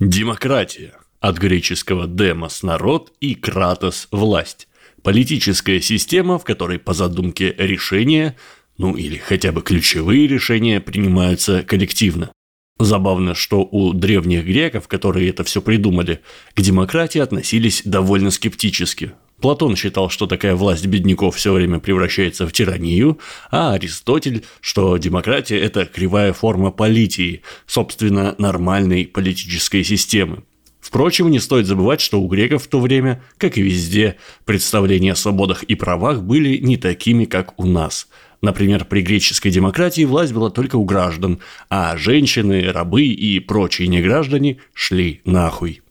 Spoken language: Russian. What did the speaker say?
Демократия. От греческого «демос» – народ и «кратос» – власть. Политическая система, в которой по задумке решения, ну или хотя бы ключевые решения принимаются коллективно. Забавно, что у древних греков, которые это все придумали, к демократии относились довольно скептически. Платон считал, что такая власть бедняков все время превращается в тиранию, а Аристотель, что демократия – это кривая форма политии, собственно, нормальной политической системы. Впрочем, не стоит забывать, что у греков в то время, как и везде, представления о свободах и правах были не такими, как у нас. Например, при греческой демократии власть была только у граждан, а женщины, рабы и прочие неграждане шли нахуй.